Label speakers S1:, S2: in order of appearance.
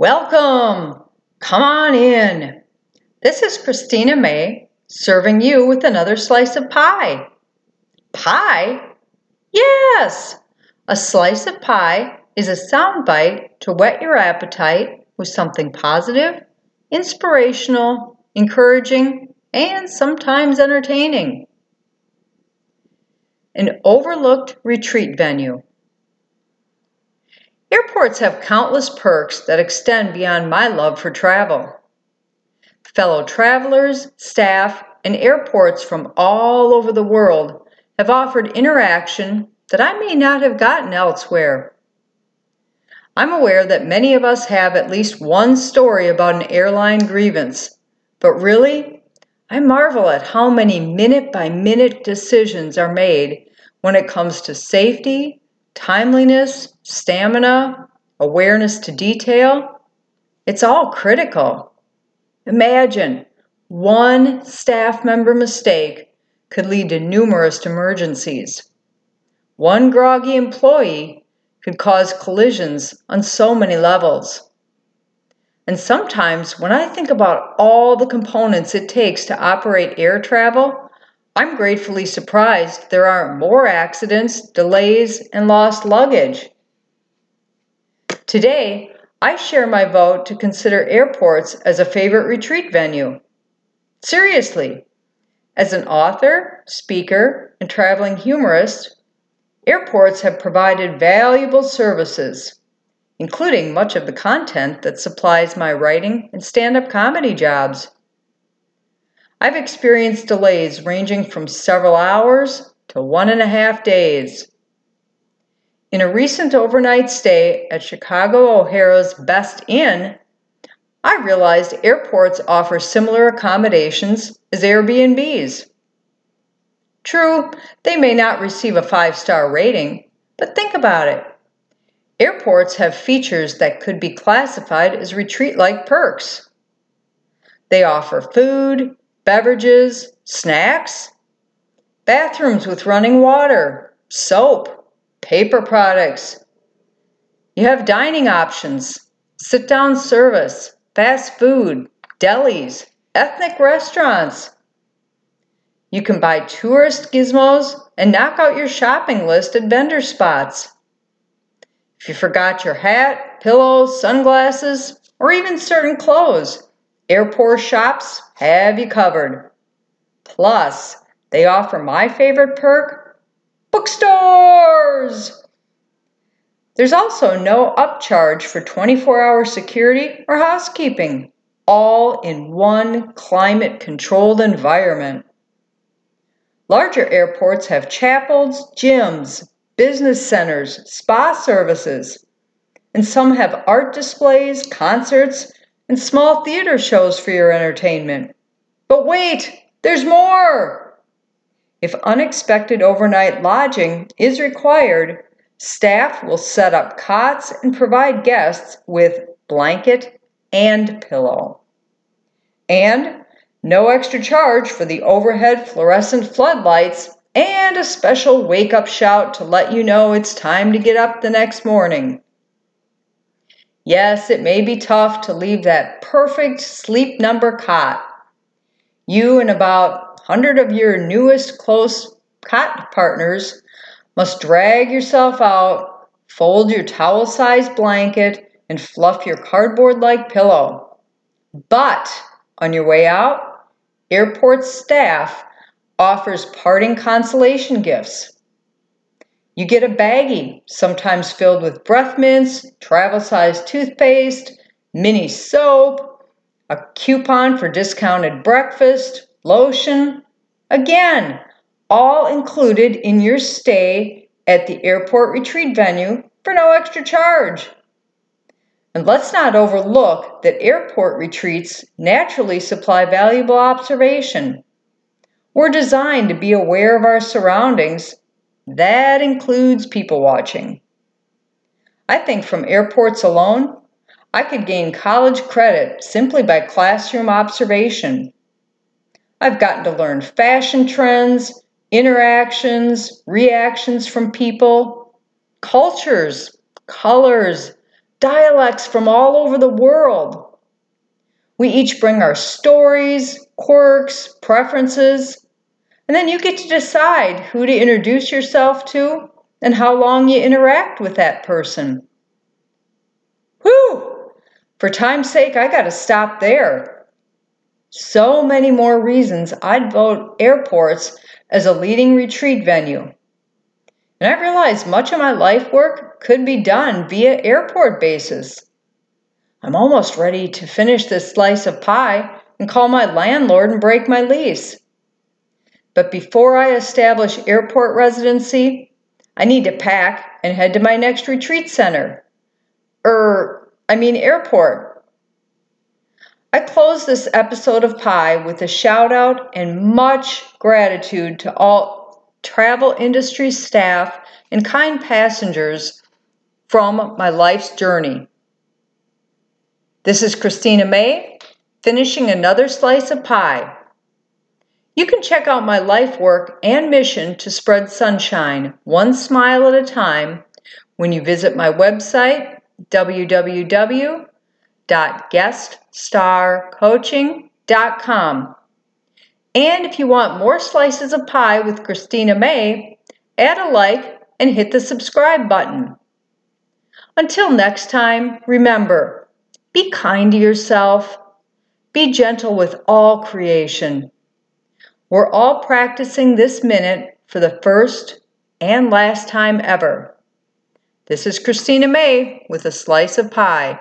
S1: Welcome! Come on in. This is Christina May serving you with another slice of pie. Pie? Yes! A slice of pie is a sound bite to whet your appetite with something positive, inspirational, encouraging, and sometimes entertaining. An overlooked retreat venue. Airports have countless perks that extend beyond my love for travel. Fellow travelers, staff, and airports from all over the world have offered interaction that I may not have gotten elsewhere. I'm aware that many of us have at least one story about an airline grievance, but really, I marvel at how many minute by minute decisions are made when it comes to safety, timeliness, stamina, awareness to detail. It's all critical. Imagine one staff member mistake could lead to numerous emergencies. One groggy employee could cause collisions on so many levels. And sometimes, when I think about all the components it takes to operate air travel, I'm gratefully surprised there aren't more accidents, delays, and lost luggage. Today, I share my vote to consider airports as a favorite retreat venue. Seriously, as an author, speaker, and traveling humorist, airports have provided valuable services, including much of the content that supplies my writing and stand up comedy jobs. I've experienced delays ranging from several hours to one and a half days. In a recent overnight stay at Chicago O'Hare's Best Inn, I realized airports offer similar accommodations as Airbnbs. True, they may not receive a five star rating, but think about it. Airports have features that could be classified as retreat like perks. They offer food, beverages, snacks, bathrooms with running water, soap, paper products. You have dining options, sit down service, fast food, delis, ethnic restaurants. You can buy tourist gizmos and knock out your shopping list at vendor spots. If you forgot your hat, pillows, sunglasses, or even certain clothes, Airport shops have you covered. Plus, they offer my favorite perk bookstores. There's also no upcharge for 24 hour security or housekeeping, all in one climate controlled environment. Larger airports have chapels, gyms, business centers, spa services, and some have art displays, concerts, and small theater shows for your entertainment. But wait, there's more! If unexpected overnight lodging is required, staff will set up cots and provide guests with blanket and pillow. And no extra charge for the overhead fluorescent floodlights and a special wake up shout to let you know it's time to get up the next morning. Yes, it may be tough to leave that perfect sleep number cot. You and about 100 of your newest close cot partners must drag yourself out, fold your towel sized blanket, and fluff your cardboard like pillow. But on your way out, airport staff offers parting consolation gifts. You get a baggie, sometimes filled with breath mints, travel sized toothpaste, mini soap, a coupon for discounted breakfast, lotion. Again, all included in your stay at the airport retreat venue for no extra charge. And let's not overlook that airport retreats naturally supply valuable observation. We're designed to be aware of our surroundings that includes people watching. I think from airports alone, I could gain college credit simply by classroom observation. I've gotten to learn fashion trends, interactions, reactions from people, cultures, colors, dialects from all over the world. We each bring our stories, quirks, preferences, and then you get to decide who to introduce yourself to and how long you interact with that person. Whew! For time's sake, I gotta stop there. So many more reasons I'd vote airports as a leading retreat venue. And I realized much of my life work could be done via airport bases. I'm almost ready to finish this slice of pie and call my landlord and break my lease. But before I establish airport residency, I need to pack and head to my next retreat center. Er, I mean airport. I close this episode of Pie with a shout out and much gratitude to all travel industry staff and kind passengers from my life's journey. This is Christina May, finishing another slice of pie. You can check out my life work and mission to spread sunshine, one smile at a time, when you visit my website, www.gueststarcoaching.com. And if you want more slices of pie with Christina May, add a like and hit the subscribe button. Until next time, remember, be kind to yourself. Be gentle with all creation. We're all practicing this minute for the first and last time ever. This is Christina May with a slice of pie.